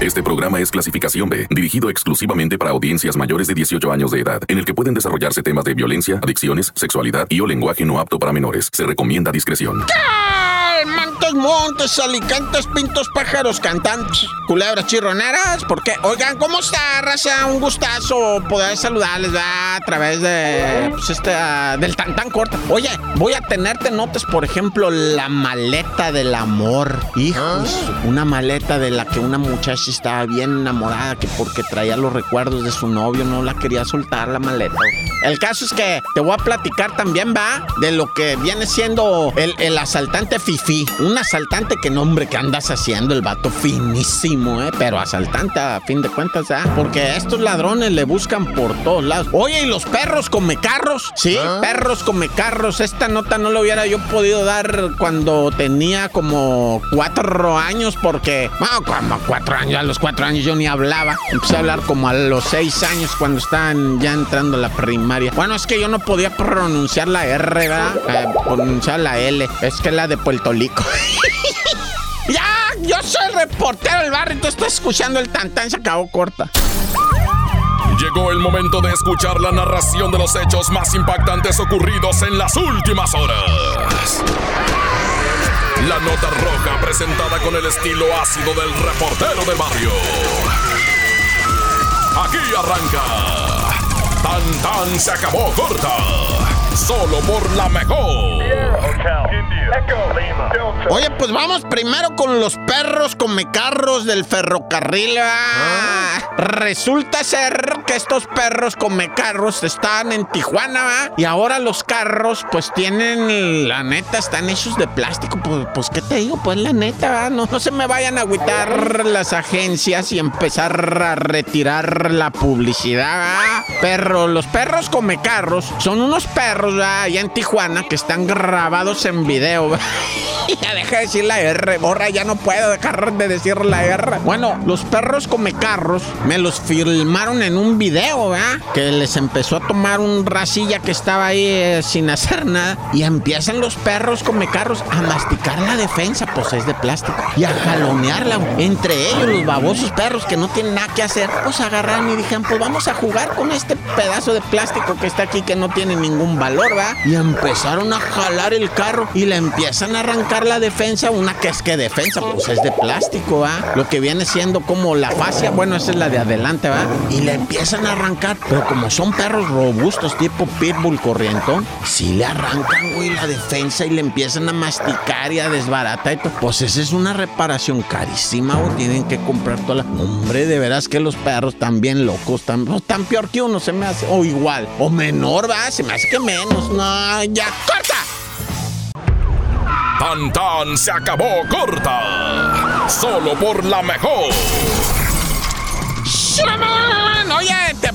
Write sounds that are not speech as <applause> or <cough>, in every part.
Este programa es clasificación B, dirigido exclusivamente para audiencias mayores de 18 años de edad, en el que pueden desarrollarse temas de violencia, adicciones, sexualidad y o lenguaje no apto para menores. Se recomienda discreción. Montes, alicantes, pintos, pájaros, cantantes, culebras, chirroneras. Porque, oigan, ¿cómo está, raza? Un gustazo poder saludarles a través de, pues, este, ah, del tan tan corto. Oye, voy a tenerte notas, por ejemplo, la maleta del amor. Hijos, una maleta de la que una muchacha estaba bien enamorada, que porque traía los recuerdos de su novio, no la quería soltar la maleta. El caso es que te voy a platicar también, va, de lo que viene siendo el, asaltante Fifi. Asaltante que nombre que andas haciendo, el vato finísimo, ¿eh? Pero asaltante a fin de cuentas, ¿ah? Porque estos ladrones le buscan por todos lados. Oye, ¿y los perros come carros? Sí, perros come carros. Esta nota no la hubiera yo podido dar cuando tenía como cuatro años, porque, bueno, como cuatro años, a los cuatro años yo ni hablaba. Empecé a hablar como a los seis años cuando estaban ya entrando a la primaria. Bueno, es que yo no podía pronunciar la R, ¿verdad? Eh, pronunciar la L. Es que la de Puerto Rico. <laughs> <laughs> ya, yo soy reportero del barrio y tú estás escuchando el tantán, se acabó corta. Llegó el momento de escuchar la narración de los hechos más impactantes ocurridos en las últimas horas. La nota roja presentada con el estilo ácido del reportero del barrio. Aquí arranca. Tan tan se acabó corta. Solo por la mejor. Oye, pues vamos primero con los perros carros del ferrocarril. ¿va? Resulta ser que estos perros carros están en Tijuana, ¿va? Y ahora los carros, pues tienen, la neta, están hechos de plástico. Pues, pues ¿qué te digo? Pues la neta, ¿va? No, no se me vayan a agüitar las agencias y empezar a retirar la publicidad, ¿va? Perro, los perros carros son unos perros, ¿va? Allá en Tijuana que están grabados en video, ¿va? <laughs> ya deja de decir la R, borra, ya no puedo dejar de decir la R. Bueno, los perros come carros me los filmaron en un video, ¿verdad? Que les empezó a tomar un racilla que estaba ahí eh, sin hacer nada y empiezan los perros come carros a masticar la defensa, pues es de plástico, y a jalonearla. Entre ellos, los babosos perros que no tienen nada que hacer, pues agarraron y dijeron, pues vamos a jugar con este pedazo de plástico que está aquí que no tiene ningún valor, ¿verdad? Y empezaron a jalar el carro y le empiezan a arrancar la defensa, una que es que defensa, pues es de plástico, ¿va? Lo que viene siendo como la fascia, bueno, esa es la de adelante, ¿va? Y le empiezan a arrancar, pero como son perros robustos, tipo pitbull corrientón, sí le arrancan, güey, la defensa y le empiezan a masticar y a desbaratar y todo. Pues esa es una reparación carísima, güey, tienen que comprar toda la... Hombre, de veras que los perros bien locos, tan, tan peor que uno se me hace, o igual, o menor, ¿va? Se me hace que menos, no, ya, ¡corta! Tan tan se acabó corta. Solo por la mejor.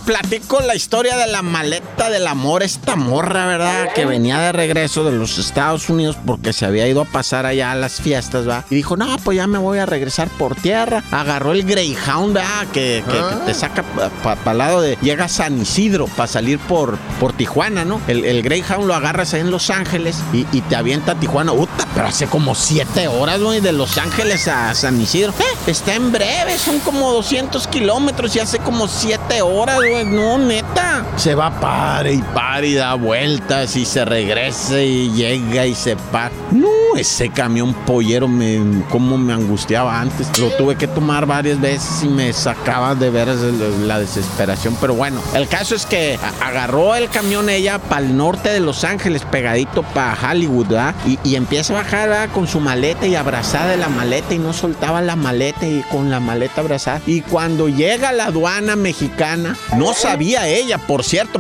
Platico la historia de la maleta del amor, esta morra, ¿verdad? Que venía de regreso de los Estados Unidos porque se había ido a pasar allá a las fiestas, ¿va? Y dijo, no, pues ya me voy a regresar por tierra. Agarró el Greyhound, ¿verdad? Que, que- que te saca para el lado de... Llega a San Isidro para salir por, por Tijuana, ¿no? El, el Greyhound lo agarras ahí en Los Ángeles y, y te avienta a Tijuana. Uta, pero hace como siete horas, güey, de Los Ángeles a San Isidro. Eh, está en breve, son como 200 kilómetros y hace como siete horas, güey. No, neta. Se va pare y pare y da vueltas y se regresa y llega y se para. No, ese camión pollero me, como me angustiaba antes. Lo tuve que tomar varias veces y me sacaba de veras la, la desesperación. Pero bueno, el caso es que agarró el camión ella para el norte de Los Ángeles, pegadito para Hollywood, ¿verdad? Y, empieza a bajar con su maleta y abrazada de la maleta y no soltaba la maleta y con la maleta abrazada. Y cuando llega la aduana mexicana, no sabía ella, por cierto,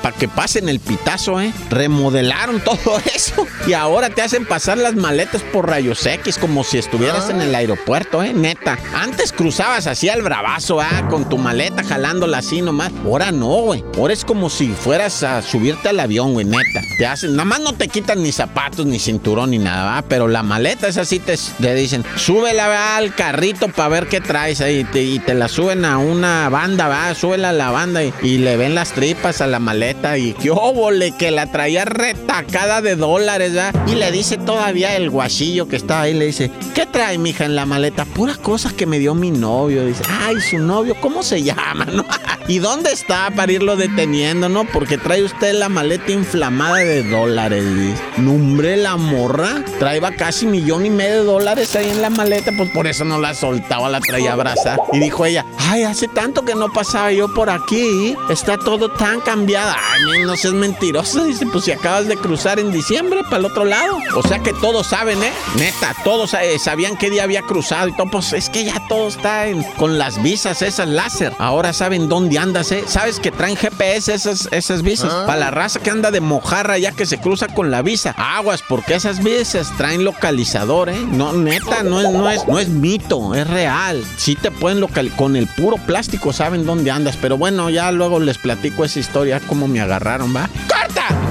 para que pasen el pitazo, ¿eh? Remodelaron <laughs> todo eso y ahora te hacen pasar las maletas por rayos X como si estuvieras en el aeropuerto, ¿eh? Neta. Antes cruzabas así al bravazo, ¿ah? Con tu maleta jalándola así nomás. Ahora no, güey. Ahora es como si fueras a subirte al avión, güey, neta. Te hacen, nada más no te quitan ni zapatos, ni cinturón, ni nada, ¿va? Pero la maleta es así, te, te dicen, súbela ¿va? al carrito para ver qué traes ahí. Y te, y te la suben a una banda, va, súbela a la banda y, y le ven las tripas a la maleta y qué óvole que la traía retacada de dólares, ¿va? Y le dice todavía el guachillo que estaba ahí le dice, ¿qué trae, mija, en la maleta? Puras cosas que me dio mi novio. Dice, ay, su novio, ¿cómo se llama? <laughs> ¿No? ¿Y dónde está para irlo deteniendo, no? Porque trae usted la maleta inflamada de dólares, dice. Nombre la morra. Traía casi millón y medio de dólares ahí en la maleta, pues por eso no la soltaba, la traía abrazada. Y dijo ella, ay, hace tanto que no pasaba yo por aquí. Está todo tan cambiado. Ay, no seas mentiroso. Dice, pues si acabas de cruzar en diciembre para el otro lado. O sea que todos saben, ¿eh? Neta, todos eh, sabían qué día había cruzado y todo. Pues es que ya todo está con las visas esas láser. Ahora saben dónde andas, ¿eh? Sabes que traen GPS esas, esas visas. Para la raza que anda de mojarra ya que se cruza con la visa. Aguas, porque esas visas traen localizador, ¿eh? No, neta, no es, no es, no es mito, es real. Sí te pueden localizar. Con el puro plástico saben dónde andas. Pero bueno, ya luego les platico esa historia, cómo me agarraron, ¿va? ¡Corta!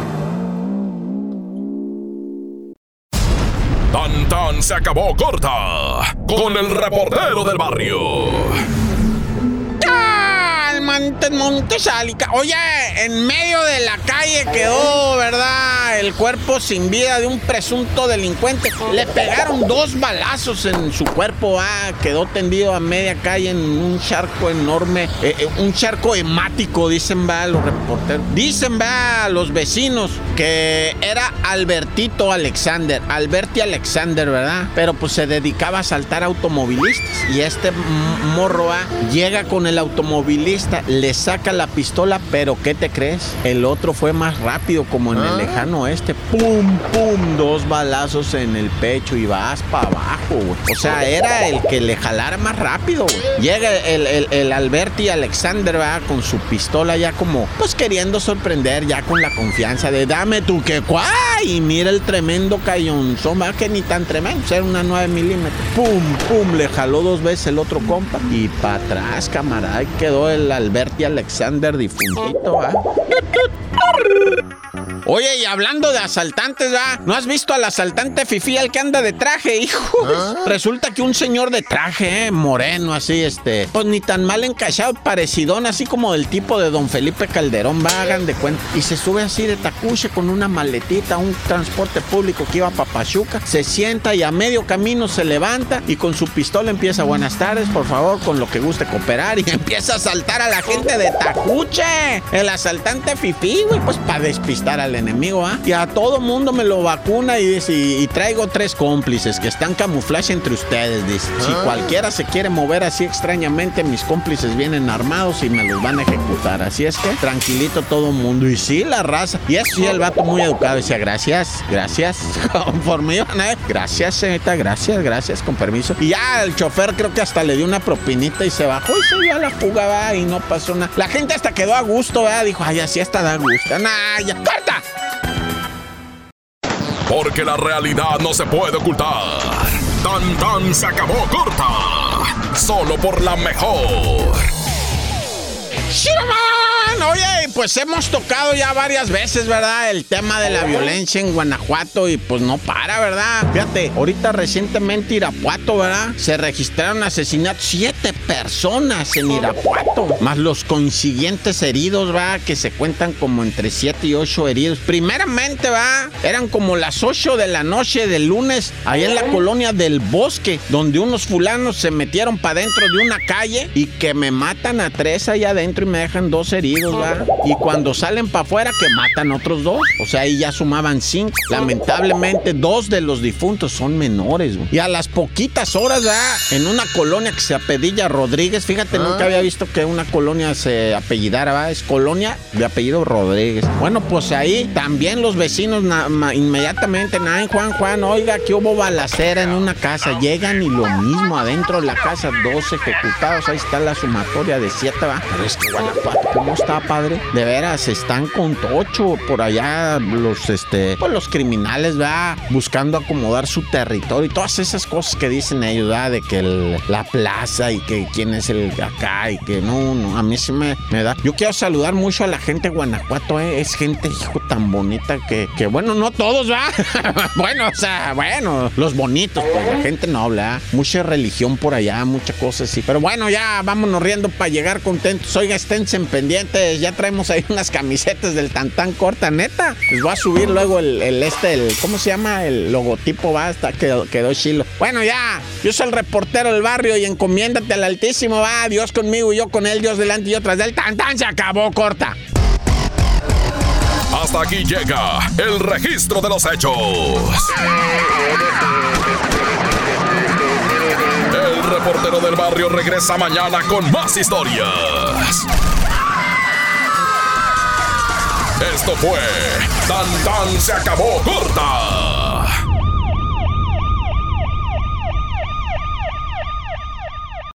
Tan tan se acabó corta con el reportero del barrio. Montes, Montes, Oye, en medio de la calle quedó, ¿verdad? El cuerpo sin vida de un presunto delincuente. Le pegaron dos balazos en su cuerpo, ah, quedó tendido a media calle en un charco enorme, eh, eh, un charco hemático, dicen, va, los reporteros. Dicen, va, los vecinos que era Albertito Alexander, Alberti Alexander, ¿verdad? Pero pues se dedicaba a saltar automovilistas. Y este morro, ah, llega con el automovilista le saca la pistola, pero ¿qué te crees? El otro fue más rápido, como en el ah. lejano oeste. ¡Pum, pum! Dos balazos en el pecho y vas para abajo, O sea, era el que le jalara más rápido, Llega el, el, Alberti Alexander, va Con su pistola ya como, pues queriendo sorprender, ya con la confianza de dame tú que cuá. Y mira el tremendo cayonzón, va que ni tan tremendo, era una 9 milímetros. ¡Pum, pum! Le jaló dos veces el otro compa. Y para atrás, camarada, quedó el Alberti Alexander difuntito, ¿ah? Oye, y hablando de asaltantes, ¿va? ¿No has visto al asaltante Fifi, al que anda de traje, hijo? ¿Ah? Resulta que un señor de traje, ¿eh? moreno, así, este, pues ni tan mal encachado, parecidón, así como del tipo de don Felipe Calderón, va, hagan de cuenta. Y se sube así de tacuche con una maletita, un transporte público que iba a Papachuca, se sienta y a medio camino se levanta y con su pistola empieza, buenas tardes, por favor, con lo que guste cooperar y <laughs> empieza a asaltar a la gente de tacuche. El asaltante Fifi, güey, pues para despistar al enemigo, ¿ah? Y a todo mundo me lo vacuna y dice, y, traigo tres cómplices que están camuflaje entre ustedes, dice. Si ah. cualquiera se quiere mover así extrañamente, mis cómplices vienen armados y me los van a ejecutar. Así es que tranquilito todo mundo. Y sí, la raza. Y así el vato muy educado decía, gracias, gracias. <laughs> Conforme iban gracias, señorita, gracias, gracias, con permiso. Y ya el chofer creo que hasta le dio una propinita y se bajó y se dio a la fuga, va, y no pasó nada. La gente hasta quedó a gusto, ¿verdad? Dijo, ay, así hasta da gusto. Nah, ya, corta. Porque la realidad no se puede ocultar. Tan tan se acabó corta. Solo por la mejor. Oye, pues hemos tocado ya varias veces, ¿verdad? El tema de la violencia en Guanajuato y pues no para, ¿verdad? Fíjate, ahorita recientemente Irapuato, ¿verdad? Se registraron asesinatos siete personas en Irapuato, más los consiguientes heridos, ¿verdad? Que se cuentan como entre siete y ocho heridos. Primeramente, ¿verdad? Eran como las ocho de la noche del lunes, ahí en la colonia del Bosque, donde unos fulanos se metieron para dentro de una calle y que me matan a tres allá adentro y me dejan dos heridos, ¿verdad? Y cuando salen para afuera, que matan otros dos. O sea, ahí ya sumaban cinco. Lamentablemente, dos de los difuntos son menores, güey. Y a las poquitas horas, ¿verdad? En una colonia que se apellida Rodríguez, fíjate, nunca había visto que una colonia se apellidara, ¿verdad? Es colonia de apellido Rodríguez. Bueno, pues ahí también los vecinos inmediatamente, nada, Juan, Juan, oiga, que hubo balacera en una casa. Llegan y lo mismo adentro de la casa, dos ejecutados. Ahí está la sumatoria de siete, ¿verdad? Pero es que Guanajuato, ¿cómo está, padre? De veras, están con tocho por allá los, este, pues los criminales, va buscando acomodar su territorio y todas esas cosas que dicen ellos, ¿verdad? De que la plaza y que quién es el acá y que no, no, a mí sí me, da. Yo quiero saludar mucho a la gente de Guanajuato, ¿eh? es gente, hijo, tan bonita que, que bueno, no todos, va. <laughs> bueno, o sea, bueno, los bonitos, pues la gente noble, ¿ah? Mucha religión por allá, muchas cosas así. Pero bueno, ya vámonos riendo para llegar contentos. Oiga, esténse pendientes pues ya traemos ahí unas camisetas del Tantán corta, neta. Les voy a subir luego el, este, el, ¿cómo se llama? El logotipo, va, hasta quedó, quedó chilo. Bueno, ya, yo soy el reportero del barrio y encomiéndate al Altísimo, va, Dios conmigo y yo con él, Dios delante y yo tras del Tantán se acabó, corta. Hasta aquí llega el registro de los hechos. El reportero del barrio regresa mañana con más historias. Esto fue Tan Tan se acabó corta